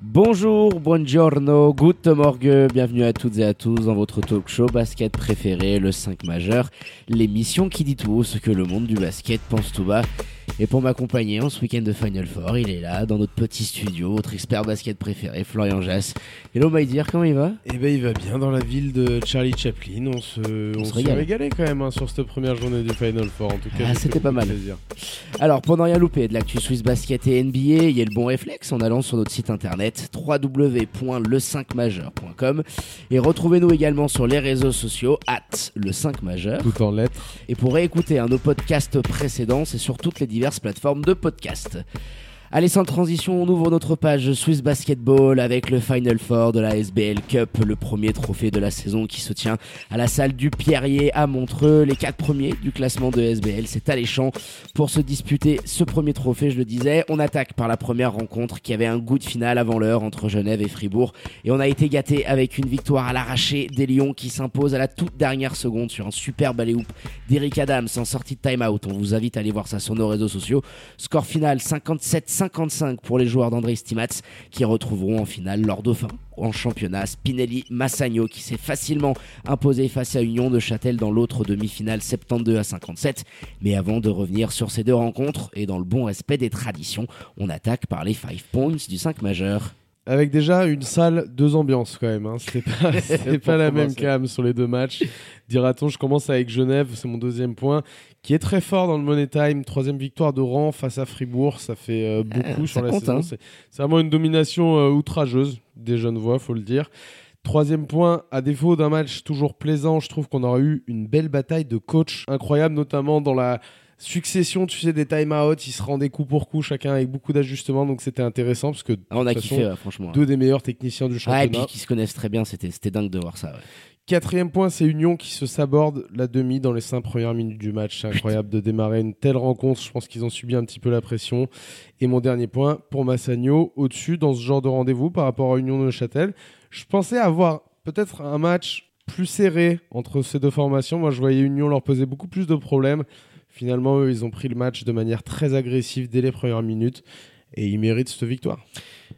Bonjour, buongiorno, good morgue, bienvenue à toutes et à tous dans votre talk show basket préféré, le 5 majeur, l'émission qui dit tout haut ce que le monde du basket pense tout bas. Et pour m'accompagner en ce week-end de Final Four, il est là, dans notre petit studio, votre expert basket préféré, Florian Jass. Hello my dear, comment il va? Eh ben il va bien dans la ville de Charlie Chaplin, on se, on se s'est régale. régalé quand même hein, sur cette première journée du Final Four en tout cas. Ah, c'était pas mal. plaisir. Alors, pour ne rien louper de l'actu Swiss Basket et NBA, il y a le bon réflexe en allant sur notre site internet www.le5majeur.com et retrouvez-nous également sur les réseaux sociaux at le 5 majeur. Tout en lettres. Et pour réécouter un de nos podcasts précédents, c'est sur toutes les diverses plateformes de podcast. Allez, sans transition, on ouvre notre page Swiss Basketball avec le Final Four de la SBL Cup, le premier trophée de la saison qui se tient à la salle du Pierrier à Montreux. Les quatre premiers du classement de SBL, c'est alléchant pour se disputer ce premier trophée, je le disais. On attaque par la première rencontre qui avait un goût de finale avant l'heure entre Genève et Fribourg. Et on a été gâté avec une victoire à l'arraché des Lions qui s'impose à la toute dernière seconde sur un super balai hoop d'Eric Adams en sortie de time-out. On vous invite à aller voir ça sur nos réseaux sociaux. Score final 57-55 pour les joueurs d'André Stimats qui retrouveront en finale leur dauphin en championnat Spinelli Massagno qui s'est facilement imposé face à Union de Châtel dans l'autre demi-finale 72 à 57. Mais avant de revenir sur ces deux rencontres et dans le bon respect des traditions, on attaque par les 5 points du 5 majeur. Avec déjà une salle, deux ambiances quand même. Hein. C'était pas, la même cam sur les deux matchs. Dira-t-on, je commence avec Genève, c'est mon deuxième point, qui est très fort dans le Money Time. Troisième victoire de rang face à Fribourg, ça fait euh, beaucoup Euh, sur ça la compte, saison. hein. C'est, c'est vraiment une domination euh, outrageuse des jeunes voix, faut le dire. Troisième point, à défaut d'un match toujours plaisant, je trouve qu'on aurait eu une belle bataille de coach incroyable, notamment dans la succession, tu sais, des time-out. Ils se rendaient coup pour coup, chacun avec beaucoup d'ajustements, donc c'était intéressant parce que Ah, on a kiffé, ouais, franchement. deux des meilleurs techniciens du championnat. et puis qui se connaissent très bien, c'était dingue de voir ça. ouais. Quatrième point, c'est Union qui se saborde la demi dans les cinq premières minutes du match. C'est incroyable de démarrer une telle rencontre. Je pense qu'ils ont subi un petit peu la pression. Et mon dernier point, pour Massagno, au-dessus dans ce genre de rendez-vous par rapport à Union de Châtel. Je pensais avoir peut-être un match plus serré entre ces deux formations. Moi, je voyais Union leur poser beaucoup plus de problèmes. Finalement, eux, ils ont pris le match de manière très agressive dès les premières minutes. Et ils méritent cette victoire.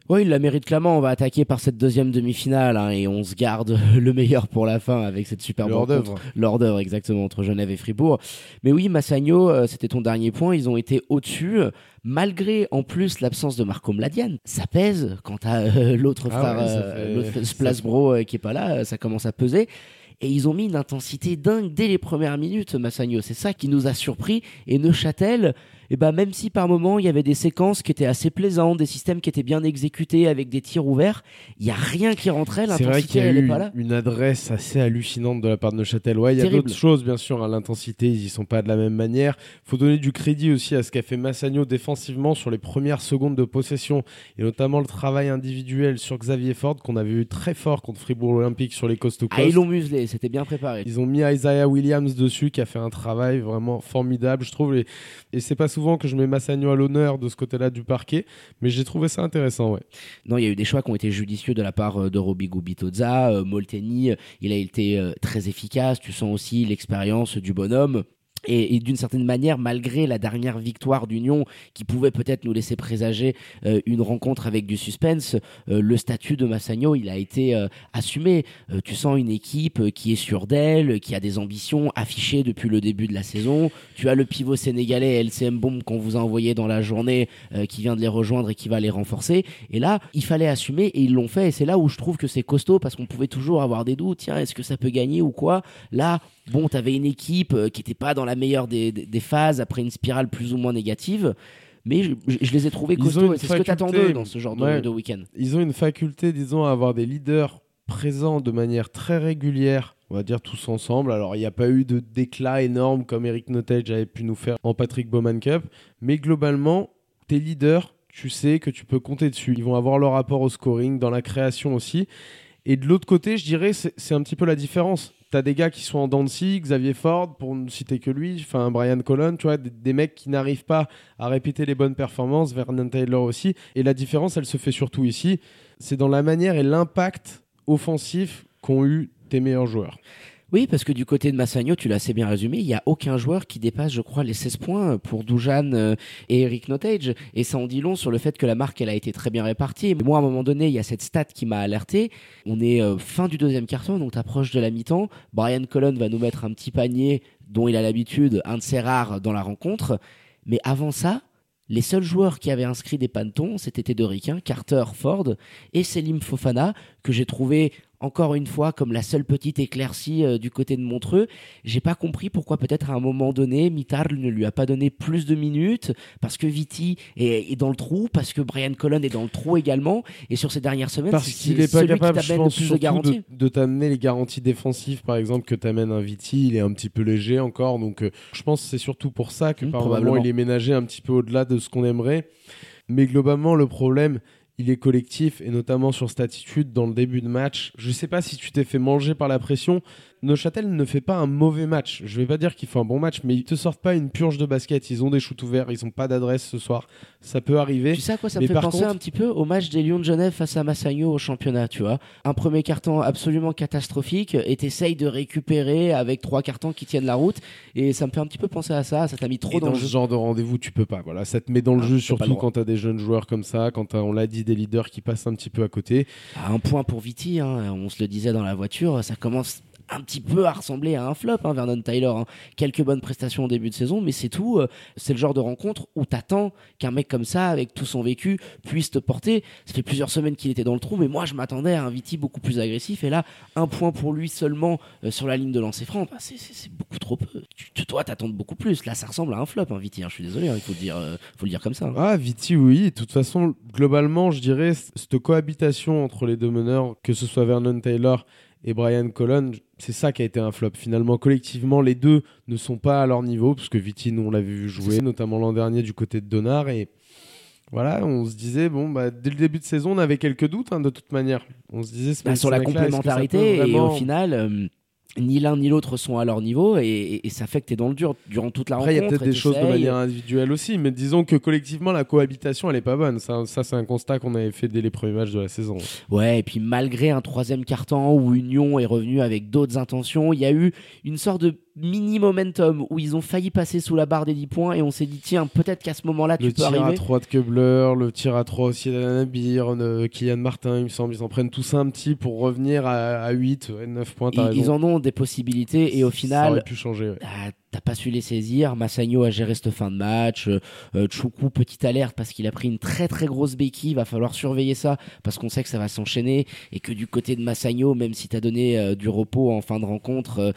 Oui, il la mérite clairement. On va attaquer par cette deuxième demi-finale hein, et on se garde le meilleur pour la fin avec cette superbe rencontre. L'hors d'œuvre, exactement, entre Genève et Fribourg. Mais oui, Massagno, euh, c'était ton dernier point. Ils ont été au-dessus, malgré en plus l'absence de Marco Mladian. Ça pèse quand t'as euh, l'autre Ah frère, ouais, euh, fait- l'autre Splasbro euh, qui est pas là. Ça commence à peser. Et ils ont mis une intensité dingue dès les premières minutes, Massagno. C'est ça qui nous a surpris. Et Neuchâtel, eh ben, même si par moments il y avait des séquences qui étaient assez plaisantes, des systèmes qui étaient bien exécutés avec des tirs ouverts, il y a rien qui rentrait. C'est vrai L'intensité, qu'il y a elle eu est pas là. une adresse assez hallucinante de la part de Neuchâtel. Ouais, il y a d'autres choses, bien sûr. hein. L'intensité, ils y sont pas de la même manière. faut donner du crédit aussi à ce qu'a fait Massagno défensivement sur les premières secondes de possession et notamment le travail individuel sur Xavier Ford qu'on avait eu très fort contre Fribourg Olympique sur les coast to Ah, coast. ils l'ont muselé, c'était bien préparé. Ils ont mis Isaiah Williams dessus qui a fait un travail vraiment formidable, je trouve. Et, et c'est pas souvent que je mets Massagno à l'honneur de ce côté-là du parquet, mais j'ai trouvé ça intéressant, ouais. Non, il y a eu des choix qui ont été judicieux de la part euh, de Roby Gubitoza, euh, Molteni, il a été euh, très efficace, tu sens aussi l'expérience du bonhomme. Et, d'une certaine manière, malgré la dernière victoire d'Union, qui pouvait peut-être nous laisser présager euh, une rencontre avec du suspense, euh, le statut de Massagno, il a été euh, assumé. Tu sens une équipe qui est sûre d'elle, qui a des ambitions affichées depuis le début de la saison. Tu as le pivot sénégalais LCM Bomb qu'on vous a envoyé dans la journée, qui vient de les rejoindre et qui va les renforcer. Et là, il fallait assumer et ils l'ont fait. Et c'est là où je trouve que c'est costaud parce qu'on pouvait toujours avoir des doutes. Tiens, est-ce que ça peut gagner ou quoi? Là, bon, t'avais une équipe qui n'était pas dans la meilleure des, des- des phases après une spirale plus ou moins négative. Mais je, je- je les ai trouvés costauds c'est ce que t'attends faculté- d'eux dans ce genre de, Ouais. de week-end. Ils ont une faculté, disons, à avoir des leaders présents de manière très régulière, on va dire tous ensemble. Alors, il n'y a pas eu de déclat énorme comme Eric Notage avait pu nous faire en Patrick Bowman Cup, mais globalement, tes leaders tu sais que tu peux compter dessus. Ils vont avoir leur rapport au scoring, dans la création aussi. Et de l'autre côté, je dirais, c'est un petit peu la différence. Tu as des gars qui sont en Dancy, Xavier Ford, pour ne citer que lui, enfin Brian Colon, tu vois, des, mecs qui n'arrivent pas à répéter les bonnes performances, Vernon Taylor aussi. Et la différence, elle se fait surtout ici. C'est dans la manière et l'impact offensif qu'ont eu tes meilleurs joueurs. Oui, parce que du côté de Massagno, tu l'as assez bien résumé, il n'y a aucun joueur qui dépasse, je crois, les 16 points pour Dujan euh, et Eric Notage. Et ça en dit long sur le fait que la marque, elle a été très bien répartie. Moi, à un moment donné, il y a cette stat qui m'a alerté. On est euh, fin du deuxième carton, donc t'approches de la mi-temps. Brian Colon va nous mettre un petit panier dont il a l'habitude, un de ses rares dans la rencontre. Mais avant ça, les seuls joueurs qui avaient inscrit des pantons, c'était Tedoric, Carter, Ford et Selim Fofana, que j'ai trouvé encore une fois, comme la seule petite éclaircie euh, du côté de Montreux, j'ai pas compris pourquoi peut-être à un moment donné, Mitard ne lui a pas donné plus de minutes, parce que Viti est, dans le trou, parce que Brian Colon est dans le trou également, et sur ces dernières semaines, parce qu'il est pas capable, je pense, de, de, t'amener les garanties défensives, par exemple, que t'amènes un Viti, il est un petit peu léger encore, donc euh, je pense que c'est surtout pour ça que mmh, par moment il est ménagé un petit peu au-delà de ce qu'on aimerait. Mais globalement, le problème, il est collectif et notamment sur cette attitude dans le début de match. Je ne sais pas si tu t'es fait manger par la pression, Neuchâtel ne fait pas un mauvais match. Je vais pas dire qu'il fait un bon match, mais ils te sortent pas une purge de basket. Ils ont des shoots ouverts, ils ont pas d'adresse ce soir. Ça peut arriver. Tu sais à quoi ça me fait penser un petit peu au match des Lions de Genève face à Massagno au championnat, tu vois. Un premier carton absolument catastrophique et t'essayes de récupérer avec trois cartons qui tiennent la route. Et ça me fait un petit peu penser à ça. Ça t'a mis trop dans, dans, le ce genre de rendez-vous, tu peux pas. Voilà, ça te met dans le ah, jeu, surtout quand t'as des jeunes joueurs comme ça, quand on l'a dit, des leaders qui passent un petit peu à côté. un point pour Viti, hein. on se le disait dans la voiture, ça commence un petit peu à ressembler à un flop, hein, Vernon Tyler. Hein. Quelques bonnes prestations au début de saison, mais c'est tout. Euh, c'est le genre de rencontre où t'attends qu'un mec comme ça, avec tout son vécu, puisse te porter. Ça fait plusieurs semaines qu'il était dans le trou, mais moi je m'attendais à un Viti beaucoup plus agressif. Et là, un point pour lui seulement euh, sur la ligne de lancer franc, bah, c'est beaucoup trop peu. Tu, toi, t'attends beaucoup plus. Là, ça ressemble à un flop, hein, Viti. Je suis désolé, il faut le dire, euh, faut le dire comme ça. Ah, Viti, oui. De toute façon, globalement, je dirais cette cohabitation entre les deux meneurs, que ce soit Vernon Taylor et Brian Colon, c'est ça qui a été un flop. Finalement, collectivement, les deux ne sont pas à leur niveau, parce que Vitin, on l'avait vu jouer, notamment l'an dernier du côté de Donar, et voilà, on se disait, bon, bah, dès le début de saison, on avait quelques doutes, hein, de toute manière. On se disait, bah, sur la complémentarité, et au final. Euh, ni l'un ni l'autre sont à leur niveau et, ça fait que tu es dans le dur durant toute la Après, rencontre. il y a peut-être des choses de manière individuelle aussi, mais disons que collectivement, la cohabitation, elle est pas bonne. Ça, ça c'est un constat qu'on avait fait dès les premiers matchs de la saison. Ouais, et puis malgré un troisième quart-temps où Union est revenu avec d'autres intentions, il y a eu une sorte de mini momentum où ils ont failli passer sous la barre des 10 points et on s'est dit tiens peut-être qu'à ce moment-là tu peux arriver. Le tir à 3 de Kebler, le tir à 3 aussi d'Anabir, Kylian Martin il me semble, ils en prennent tous un petit pour revener à, 8, 9 points. Ils, ils, en ont des possibilités et au final... Ça aurait pu changer. Ah, t'as pas su les saisir. Massagno a géré cette fin de match. Euh, euh Choukou, petite alerte parce qu'il a pris une très très grosse béquille. Il va falloir surveiller ça parce qu'on sait que ça va s'enchaîner et que du côté de Massagno, même si t'as donné euh, du repos en fin de rencontre, euh,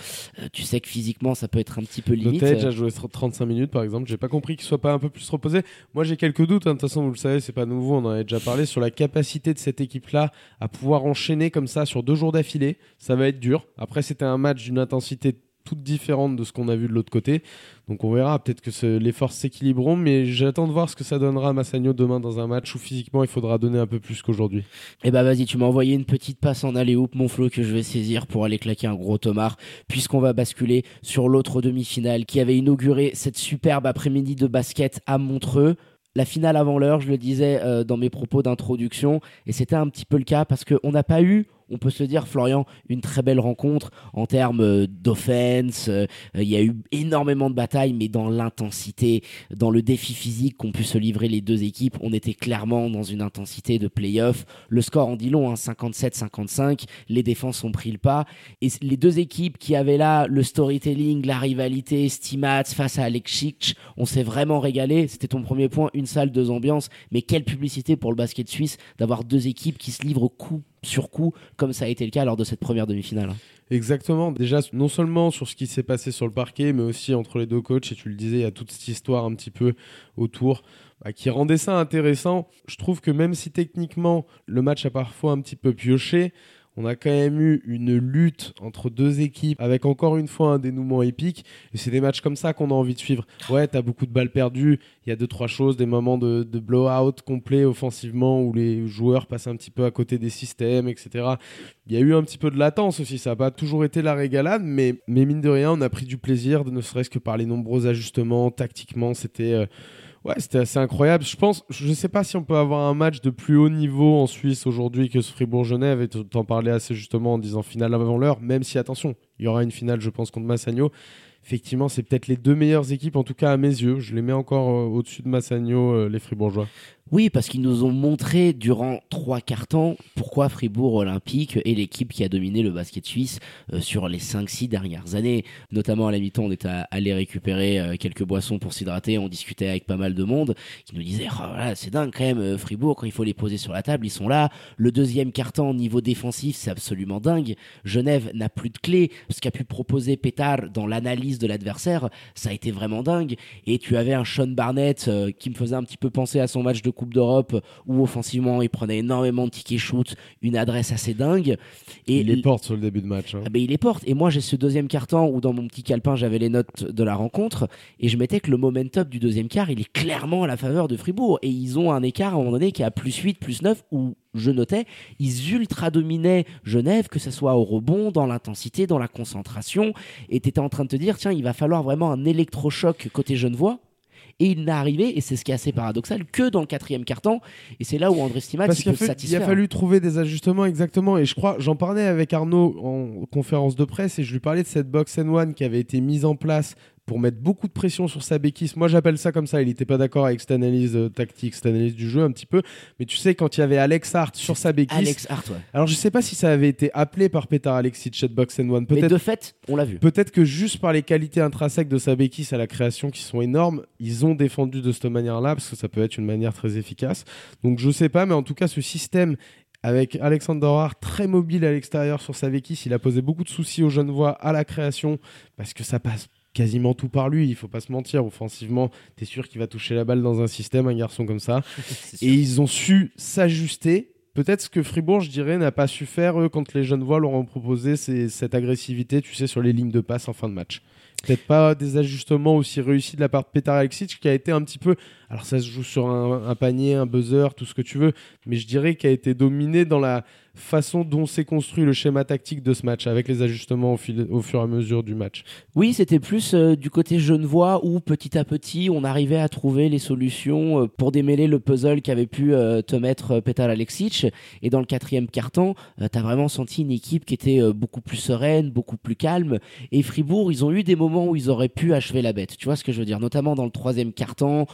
tu sais que physiquement ça peut être un petit peu limite. Notage a joué 35 minutes par exemple. J'ai pas compris qu'il soit pas un peu plus reposé. Moi j'ai quelques doutes. Hein. De toute façon, vous le savez, c'est pas nouveau. On en avait déjà parlé sur la capacité de cette équipe-là à pouvoir enchaîner comme ça sur deux jours d'affilée. Ça va être dur. Après, c'était un match d'une intensité toute différente de ce qu'on a vu de l'autre côté. Donc on verra, peut-être que les forces s'équilibreront, mais j'attends de voir ce que ça donnera à Massagno demain dans un match où physiquement il faudra donner un peu plus qu'aujourd'hui. Eh bah vas-y, tu m'as envoyé une petite passe en aller hoop mon Flo, que je vais saisir pour aller claquer un gros tomard, puisqu'on va basculer sur l'autre demi-finale qui avait inauguré cette superbe après-midi de basket à Montreux la finale avant l'heure, je le disais euh, dans mes propos d'introduction, et c'était un petit peu le cas parce qu'on n'a pas eu on peut se dire, Florian, une très belle rencontre en termes euh, d'offense. Euh, il y a eu énormément de batailles, mais dans l'intensité, dans le défi physique qu'ont pu se livrer les deux équipes, on était clairement dans une intensité de playoff. Le score en dit long, hein, 57-55. Les défenses ont pris le pas. Et les deux équipes qui avaient là le storytelling, la rivalité, Stimats face à Alexic, on s'est vraiment régalé. C'était ton premier point, une salle, deux ambiances. Mais quelle publicité pour le basket suisse d'avoir deux équipes qui se livrent coup sur coup, comme ça a été le cas lors de cette première demi-finale. Exactement. Déjà, non seulement sur ce qui s'est passé sur le parquet, mais aussi entre les deux coachs. Et tu le disais, il y a toute cette histoire un petit peu autour bah, qui rendait ça intéressant. Je trouve que même si techniquement le match a parfois un petit peu pioché, On a quand même eu une lutte entre deux équipes avec encore une fois un dénouement épique. C'est des matchs comme ça qu'on a envie de suivre. Ouais, t'as beaucoup de balles perdues. Il y a deux, trois choses, des moments de, de blowout complet offensivement où les joueurs passent un petit peu à côté des systèmes, etc. Il y a eu un petit peu de latence aussi. Ça n'a pas toujours été la régalade, mais, mais mine de rien, on a pris du plaisir, ne serait-ce que par les nombreux ajustements. Tactiquement, c'était. euh, Ouais, c'était assez incroyable. Je pense, je ne sais pas si on peut avoir un match de plus haut niveau en Suisse aujourd'hui que ce Fribourg-Genève. Et t'en parlais assez justement en disant finale avant l'heure, même si attention, il y aura une finale, je pense, contre Massagno. Effectivement, c'est peut-être les deux meilleures équipes, en tout cas à mes yeux. Je les mets encore euh, au-dessus de Massagno, euh, les Fribourgeois. Oui, parce qu'ils nous ont montré durant trois quarts temps pourquoi Fribourg Olympique est l'équipe qui a dominé le basket suisse euh, sur les 5-6 dernières années. Notamment à la mi-temps, on était allé récupérer quelques boissons pour s'hydrater. On discutait avec pas mal de monde qui nous disait oh, voilà, c'est dingue quand même, Fribourg, quand il faut les poser sur la table, ils sont là. Le deuxième quart temps, niveau défensif, c'est absolument dingue. Genève n'a plus de clés. Ce qu'a pu proposer Pétard dans l'analyse de l'adversaire, ça a été vraiment dingue. Et tu avais un Sean Barnett euh, qui me faisait un petit peu penser à son match de Coupe d'Europe où offensivement il prenait énormément de tickets shoot, une adresse assez dingue. Et il les porte sur le début de match. hein. ah ben, il les porte. Et moi, j'ai ce deuxième quart-temps où, dans mon petit calepin, j'avais les notes de la rencontre. Et je mettais que le momentum du deuxième quart, il est clairement à la faveur de Fribourg. Et ils ont un écart à un moment donné qui est à plus 8, plus 9, où je notais, ils ultra dominaient Genève, que ce soit au rebond, dans l'intensité, dans la concentration. Et tu étais en train de te dire, tiens, il va falloir vraiment un électrochoc côté Genevois. Et il n'est arrivé, et c'est ce qui est assez paradoxal, que dans le quatrième quart-temps. Et c'est là où André Stimac peut fait- il a satisfaire. fallu trouver des ajustements exactement. Et je crois, j'en parlais avec Arnaud en conférence de presse et je lui parlais de cette box and one qui avait été mise en place pour mettre beaucoup de pression sur sa béquisse. Moi, j'appelle ça comme ça. Il n'était pas d'accord avec cette analyse euh, tactique, cette analyse du jeu un petit peu. Mais tu sais, quand il y avait Alex Hart sur sa béquisse. Alex Hart, ouais. Alors, je sais pas si ça avait été appelé par Petar Alexic, cette box and one. Mais Peut-être de fait, on l'a vu. Peut-être que juste par les qualités intrinsèques de sa béquisse à la création qui sont énormes, ils ont défendu de cette manière-là parce que ça peut être une manière très efficace. Donc je sais pas, mais en tout cas ce système avec Alexander Hart très mobile à l'extérieur sur sa béquisse, il a posé beaucoup de soucis aux Genevois à la création parce que ça passe quasiment tout par lui, il faut pas se mentir, offensivement, t'es sûr qu'il va toucher la balle dans un système, un garçon comme ça. Et ils ont su s'ajuster. Peut-être ce que Fribourg, je dirais, n'a pas su faire eux, quand les jeunes voix leur ont proposé cette agressivité, tu sais, sur les lignes de passe en fin de match. Peut-être pas des ajustements aussi réussis de la part de Petar Alexic, qui a été un petit peu. Alors, ça se joue sur un, panier, un buzzer, tout ce que tu veux, mais je dirais qu'il a été dominé dans la façon dont s'est construit le schéma tactique de ce match, avec les ajustements au, fur et à mesure du match. Oui, c'était plus euh, du côté genevois où petit à petit on arrivait à trouver les solutions euh, pour démêler le puzzle qu'avait pu euh, te mettre Petar Alexic. Et dans le quatrième quart-temps, euh, t'as vraiment senti une équipe qui était beaucoup plus sereine, beaucoup plus calme. Et Fribourg, ils ont eu des moments où ils auraient pu achever la bête. Tu vois ce que je veux dire? Notamment dans le troisième quart-temps,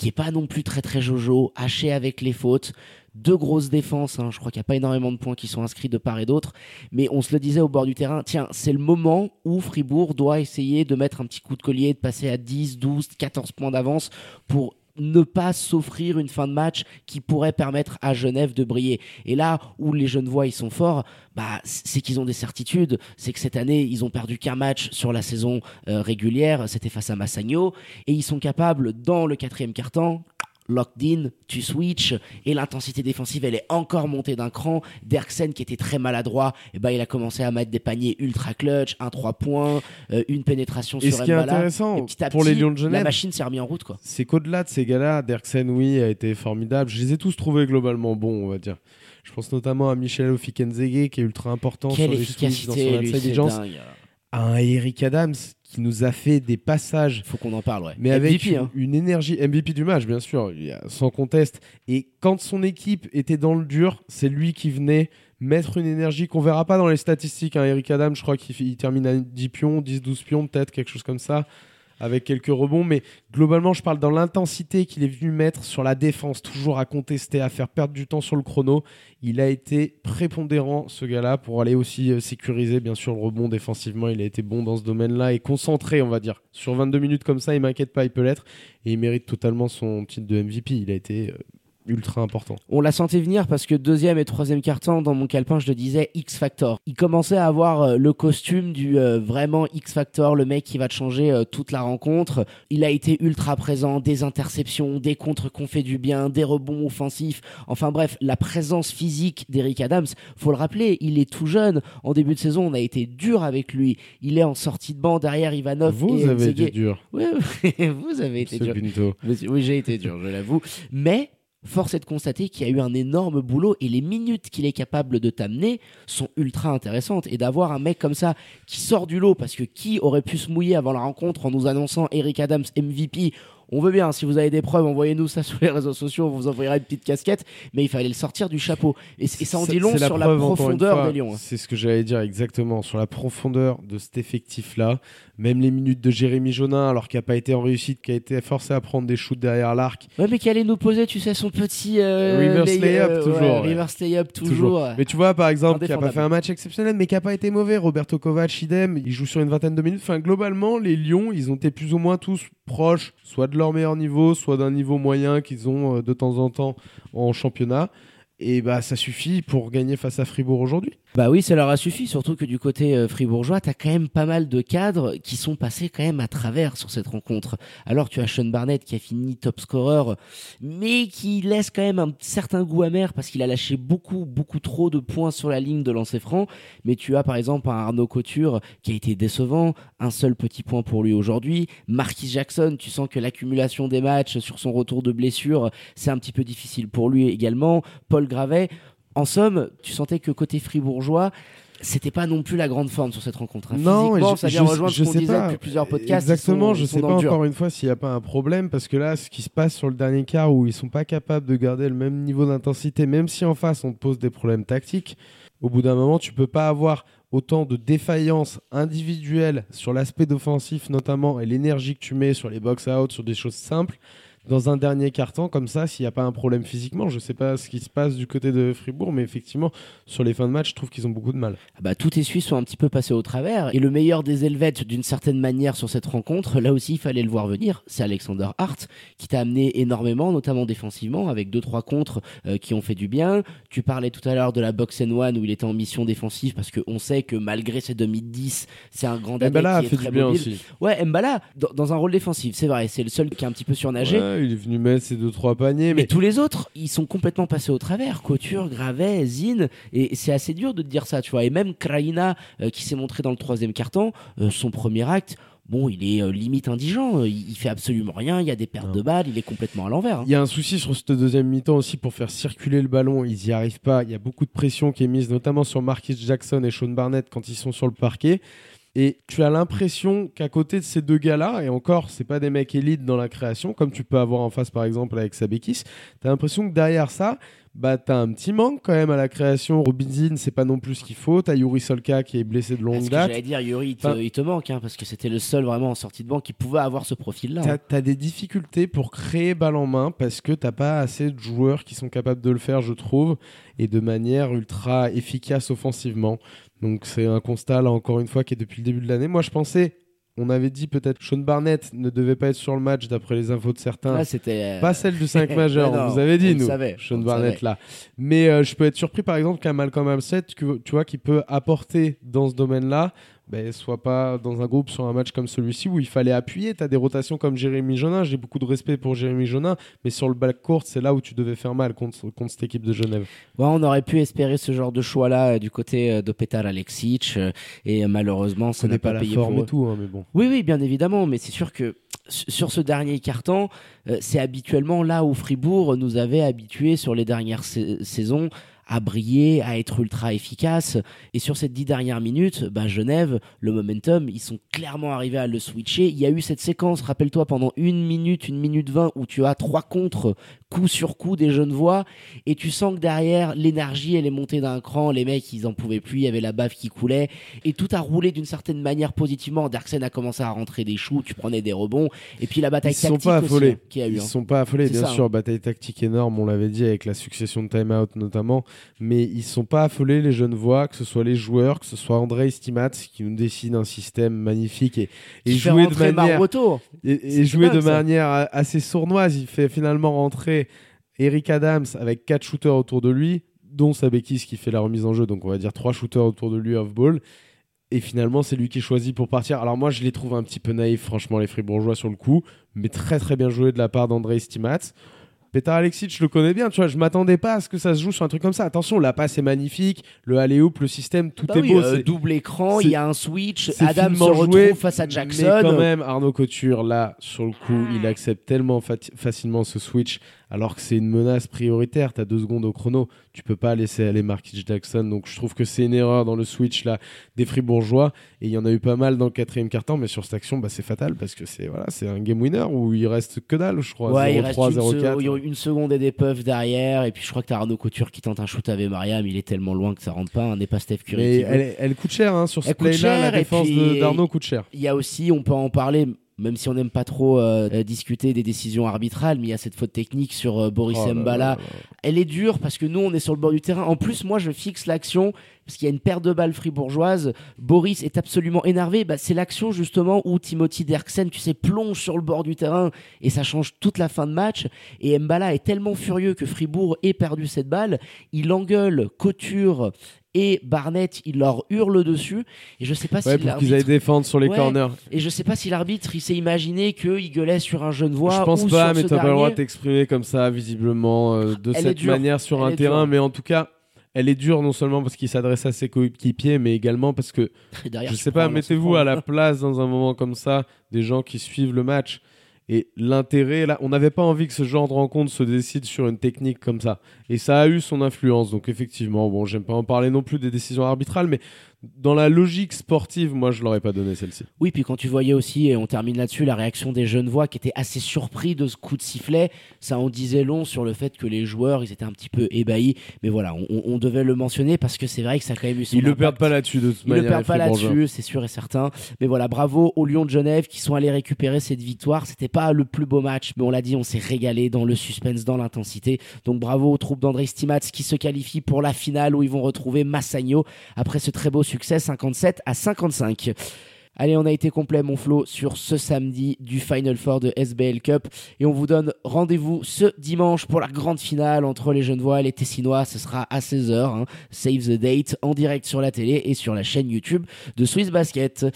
qui est pas non plus très très jojo, haché avec les fautes. Deux grosses défenses, hein. je crois qu'il n'y a pas énormément de points qui sont inscrits de part et d'autre, mais on se le disait au bord du terrain, tiens, c'est le moment où Fribourg doit essayer de mettre un petit coup de collier, de passer à 10, 12, 14 points d'avance pour ne pas s'offrir une fin de match qui pourrait permettre à Genève de briller. Et là où les Genevois ils sont forts, bah c'est qu'ils ont des certitudes. C'est que cette année ils ont perdu qu'un match sur la saison euh, régulière, c'était face à Massagno, et ils sont capables dans le quatrième quart-temps locked in, tu switch, et l'intensité défensive, elle est encore montée d'un cran. Derksen, qui était très maladroit, et ben, il a commencé à mettre des paniers ultra clutch, un 3 points, euh, une pénétration Et sur ce qui est intéressant Et petit pour les Lions de La Genève, machine s'est remise en route, quoi. c'est qu'au-delà de ces gars-là, Derksen, oui, a été formidable. Je les ai tous trouvés globalement bons, on va dire. Je pense notamment à Michel Ofikenzege, qui est ultra important Quelle sur les switches dans son efficacité, intelligence. dingue. À un Eric Adams qui nous a fait des passages Faut qu'on en parle, ouais. mais avec une, hein. une énergie MVP du match, bien sûr, sans conteste. Et quand son équipe était dans le dur, c'est lui qui venait mettre une énergie qu'on verra pas dans les statistiques. Hein. Eric Adam, je crois qu'il termine à 10 pions, 10-12 pions, peut-être quelque chose comme ça, avec quelques rebonds. Mais globalement, je parle dans l'intensité qu'il est venu mettre sur la défense, toujours à contester, à faire perdre du temps sur le chrono. Il a été prépondérant, ce gars-là, pour aller aussi euh, sécuriser, bien sûr, le rebond défensivement. Il a été bon dans ce domaine-là et concentré, on va dire. Sur 22 minutes comme ça, il m'inquiète pas, il peut l'être. Et il mérite totalement son titre de MVP. Il a été euh, ultra important. On l'a senti venir parce que deuxième et troisième carton, dans mon calepin, je le disais X Factor. Il commençait à avoir euh, le costume du euh, vraiment X Factor, le mec qui va te changer euh, toute la rencontre. Il a été ultra présent, des interceptions, des contres qu'on fait du bien, des rebonds offensifs. Enfin bref, la présence physique d'Eric Adams, faut le rappeler, il est tout jeune. En début de saison, on a été dur avec lui. Il est en sortie de banc derrière Ivanov. Vous et avez été dur, Oui, vous avez été dur. Pinto. Oui, j'ai été dur, je l'avoue. Mais force est de constater qu'il y a eu un énorme boulot et les minutes qu'il est capable de t'amener sont ultra intéressantes. Et d'avoir un mec comme ça qui sort du lot, parce que qui aurait pu se mouiller avant la rencontre en nous annonçant Eric Adams MVP on veut bien, si vous avez des preuves, envoyez-nous ça sur les réseaux sociaux, on vous envoyera une petite casquette, mais il fallait le sortir du chapeau. Et, ça en dit long sur la preuve, profondeur fois, des Lions. hein. C'est ce que j'allais dire exactement. Sur la profondeur de cet effectif-là, même les minutes de Jérémy Jonin, alors qu'il n'a pas été en réussite, qui a été forcé à prendre des shoots derrière l'arc. Ouais, mais qui allait nous poser, tu sais, son petit. euh, Reverse lay- layup, euh, toujours, ouais, ouais. reverse layup, toujours. Mais tu vois, par exemple, qui n'a pas fait un match exceptionnel, mais qui n'a pas été mauvais. Roberto Kovac, idem, il joue sur une vingtaine de minutes. Enfin, globalement, les Lions, ils ont été plus ou moins tous soit de leur meilleur niveau, soit d'un niveau moyen qu'ils ont euh, de temps en temps en championnat. Et bah, ça suffit pour gagner face à Fribourg aujourd'hui. Bah oui, ça leur a suffi, surtout que du côté euh, fribourgeois, t'as quand même pas mal de cadres qui sont passés quand même à travers sur cette rencontre. Alors tu as Sean Barnett qui a fini top scorer, mais qui laisse quand même un certain goût amer parce qu'il a lâché beaucoup, beaucoup trop de points sur la ligne de lancer franc. Mais tu as par exemple Arnaud Couture qui a été décevant, un seul petit point pour lui aujourd'hui. Marquis Jackson, tu sens que l'accumulation des matchs sur son retour de blessure, c'est un petit peu difficile pour lui également. Paul Gravet, en somme, tu sentais que côté fribourgeois, c'était pas non plus la grande forme sur cette rencontre. hein. Physiquement, ça vient rejoindre ce qu'on disait depuis plusieurs podcasts. Exactement, sont- je sais pas encore une fois s'il n'y a pas un problème parce que là, ce qui se passe sur le dernier quart où ils sont pas capables de garder le même niveau d'intensité, même si en face on te pose des problèmes tactiques, au bout d'un moment, tu peux pas avoir autant de défaillances individuelles sur l'aspect d'offensif notamment et l'énergie que tu mets sur les box-out, sur des choses simples. Dans un dernier carton comme ça, s'il n'y a pas un problème physiquement, je sais pas ce qui se passe du côté de Fribourg, mais effectivement, sur les fins de match, je trouve qu'ils ont beaucoup de mal. Ah bah, tous tes Suisses sont un petit peu passés au travers. Et le meilleur des Helvètes, d'une certaine manière, sur cette rencontre, là aussi, il fallait le voir venir. C'est Alexander Hart qui t'a amené énormément, notamment défensivement, avec deux trois contres euh, qui ont fait du bien. Tu parlais tout à l'heure de la box and one où il était en mission défensive parce qu'on sait que malgré ses demi 10 c'est un grand Mbala a qui est fait très du bien mobile. aussi. Ouais, Mbala, dans, dans un rôle défensif, c'est vrai. C'est le seul qui a un petit peu surnagé. Ouais, il est venu mettre ses deux trois paniers, Mais mais tous les autres, ils sont complètement passés au travers. Couture, Gravet, Zine. Et c'est assez dur de te dire ça, tu vois. Et même Kraina, euh, qui s'est montré dans le troisième carton, euh, son premier acte, bon, il est euh, limite indigent. Euh, Il, il fait absolument rien. Il y a des pertes Non. de balles. Il est complètement à l'envers. hein. Il y a un souci sur cette deuxième mi-temps aussi pour faire circuler le ballon. Ils n'y arrivent pas. Il y a beaucoup de pression qui est mise, notamment sur Marquis Jackson et Sean Barnett quand ils sont sur le parquet. Et tu as l'impression qu'à côté de ces deux gars-là, et encore, c'est pas des mecs élites dans la création, comme tu peux avoir en face par exemple avec Sabekis, tu as l'impression que derrière ça, bah, tu as un petit manque quand même à la création. Robinson, c'est pas non plus ce qu'il faut. Tu as Yuri Solka qui est blessé de longue date. j'allais dire, Yuri, il te, Enfin- il te manque, hein, parce que c'était le seul vraiment en sortie de banc qui pouvait avoir ce profil-là. T'as hein. as des difficultés pour créer balle en main parce que t'as pas assez de joueurs qui sont capables de le faire, je trouve, et de manière ultra efficace offensivement. Donc c'est un constat là encore une fois qui est depuis le début de l'année. Moi je pensais, on avait dit peut-être Sean Barnett ne devait pas être sur le match d'après les infos de certains. Là, c'était. euh, Pas celle du 5 majeur, on vous avait dit, nous, savait, Sean Barnett savait. là. Mais euh, je peux être surpris, par exemple, qu'un Malcolm Hamset, tu vois, qui peut apporter dans ce domaine-là, ben, soit pas dans un groupe sur un match comme celui-ci où il fallait appuyer. Tu as des rotations comme Jérémy Jonin. J'ai beaucoup de respect pour Jérémy Jonin, mais sur le backcourt, c'est là où tu devais faire mal contre, contre cette équipe de Genève. Ouais, on aurait pu espérer ce genre de choix-là euh, du côté euh, de Petar Alexic, euh, et euh, malheureusement, ça n'est pas, pas la payé forme pour et eux. tout, hein, mais bon. Oui, oui, bien évidemment, mais c'est sûr que sur ce dernier carton, c'est habituellement là où Fribourg nous avait habitués sur les dernières sa- saisons à briller, à être ultra efficace. Et sur ces dix dernières minutes, bah, Genève, le momentum, ils sont clairement arrivés à le switcher. Il y a eu cette séquence, rappelle-toi, pendant une minute, une minute vingt, où tu as trois contre, coup sur coup des Genevois, et tu sens que derrière, l'énergie, elle est montée d'un cran, les mecs, ils en pouvaient plus, il y avait la bave qui coulait, et tout a roulé d'une certaine manière positivement. Darksen a commencé à rentrer des choux, tu prenais des rebonds, et puis la bataille Ils se sont tactique pas aussi, affolés. hein, a eu. Ils hein. sont pas affolés, bien ça, sûr. hein. Bataille tactique énorme, on l'avait dit, avec la succession de time-out notamment. Mais ils sont pas affolés, les jeunes voix, que ce soit les joueurs, que ce soit André Stimat, qui nous dessine un système magnifique et, et jouer de manière. Et, et jouer de ça. manière assez sournoise, il fait finalement rentrer Eric Adams avec quatre shooters autour de lui, dont Sabekis qui fait la remise en jeu, donc on va dire trois shooters autour de lui off-ball. Et finalement, c'est lui qui est choisi pour partir. Alors moi, je les trouve un petit peu naïfs, franchement, les Fribourgeois sur le coup, mais très très bien joué de la part d'André Stimats. Petar Alexic, je le connais bien, tu vois, je m'attendais pas à ce que ça se joue sur un truc comme ça. Attention, la passe est magnifique, le alley-oop, le système, tout Bah est oui, beau. euh, c'est- double écran, il y a un switch, Adam se retrouve joué, face à Jackson. Mais quand même, Arnaud Couture, là, sur le coup, il accepte tellement facilement ce switch, alors que c'est une menace prioritaire. Tu as deux secondes au chrono. Tu peux pas laisser aller Marquis Jackson. Donc, je trouve que c'est une erreur dans le switch là des Fribourgeois. Et il y en a eu pas mal dans le quatrième quart-temps, mais sur cette action, bah, c'est fatal parce que c'est voilà, c'est un game winner où il reste que dalle, je crois. Ouais, il reste 0-3, une, se- 0-4. il y a une seconde et des puffs derrière. Et puis je crois que t'as Arnaud Couture qui tente un shoot avec Mariam. Il est tellement loin que ça rentre pas. hein, n'est pas Steph Curry. Mais elle, elle coûte cher hein, sur ce Elle coûte play-là. cher, La et défense d'Arnaud coûte cher. Il y a aussi, on peut en parler, même si on n'aime pas trop euh, euh, discuter des décisions arbitrales, mais il y a cette faute technique sur euh, Boris Oh Mbala. Elle est dure parce que nous, on est sur le bord du terrain. En plus, moi, je fixe l'action parce qu'il y a une paire de balles fribourgeoises. Boris est absolument énervé. Bah, c'est l'action justement où Timothy Derksen, tu sais, plonge sur le bord du terrain et ça change toute la fin de match. Et Mbala est tellement furieux que Fribourg ait perdu cette balle. Il engueule Couture et Barnett, il leur hurle dessus. Et je sais pas Ouais, si pour qu'ils aillent défendre sur les Ouais. corners. et je sais pas si l'arbitre il s'est imaginé qu'il gueulait sur un jeune voix Je pense ou pas, mais t'as pas le droit dernier. de t'exprimer comme ça, visiblement, euh, de Elle cette manière sur Elle un terrain. dure. Mais en tout cas, elle est dure non seulement parce qu'il s'adresse à ses coéquipiers, mais également parce que, Derrière, je sais pas, mettez-vous à la place dans un moment comme ça des gens qui suivent le match. Et l'intérêt, là, on n'avait pas envie que ce genre de rencontre se décide sur une technique comme ça. Et ça a eu son influence. Donc effectivement, bon, j'aime pas en parler non plus des décisions arbitrales, mais dans la logique sportive, moi, je l'aurais pas donné celle-ci. Oui, puis quand tu voyais aussi, et on termine là-dessus, la réaction des jeunes voix qui étaient assez surpris de ce coup de sifflet, ça en disait long sur le fait que les joueurs, ils étaient un petit peu ébahis. Mais voilà, on, devait le mentionner parce que c'est vrai que ça a quand même eu son Ils le impact. perdent pas là-dessus de toute Ils le manière. perdent pas là-dessus, c'est sûr et certain. Mais voilà, bravo aux Lions de Genève qui sont allés récupérer cette victoire. C'était pas le plus beau match, mais on l'a dit, on s'est régalé dans le suspense, dans l'intensité. Donc bravo aux troupes d'André Stimats qui se qualifient pour la finale où ils vont retrouver Massagno après ce très beau succès 57 à 55. Allez, on a été complet, mon Flo, sur ce samedi du Final Four de SBL Cup. Et on vous donne rendez-vous ce dimanche pour la grande finale entre les Genevois et les Tessinois. Ce sera à 16h. hein. Save the date en direct sur la télé et sur la chaîne YouTube de Swiss Basket.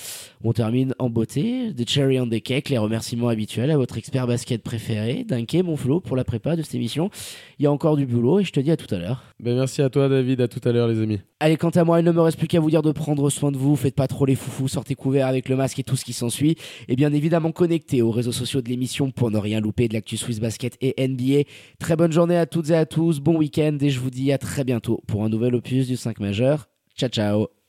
On termine en beauté. The cherry on the cake. Les remerciements habituels à votre expert basket préféré, Dunké, mon Flo, pour la prépa de cette émission. Il y a encore du boulot et je te dis à tout à l'heure. Ben, merci à toi, David. À tout à l'heure, les amis. Allez, quant à moi, il ne me reste plus qu'à vous dire de prendre soin de vous. Faites pas trop les foufous, sortez couverts avec le masque et tout ce qui s'ensuit. Et bien évidemment, connectez aux réseaux sociaux de l'émission pour ne rien louper de l'actu Swiss Basket et NBA. Très bonne journée à toutes et à tous, bon week-end et je vous dis à très bientôt pour un nouvel opus du 5 majeur. Ciao, ciao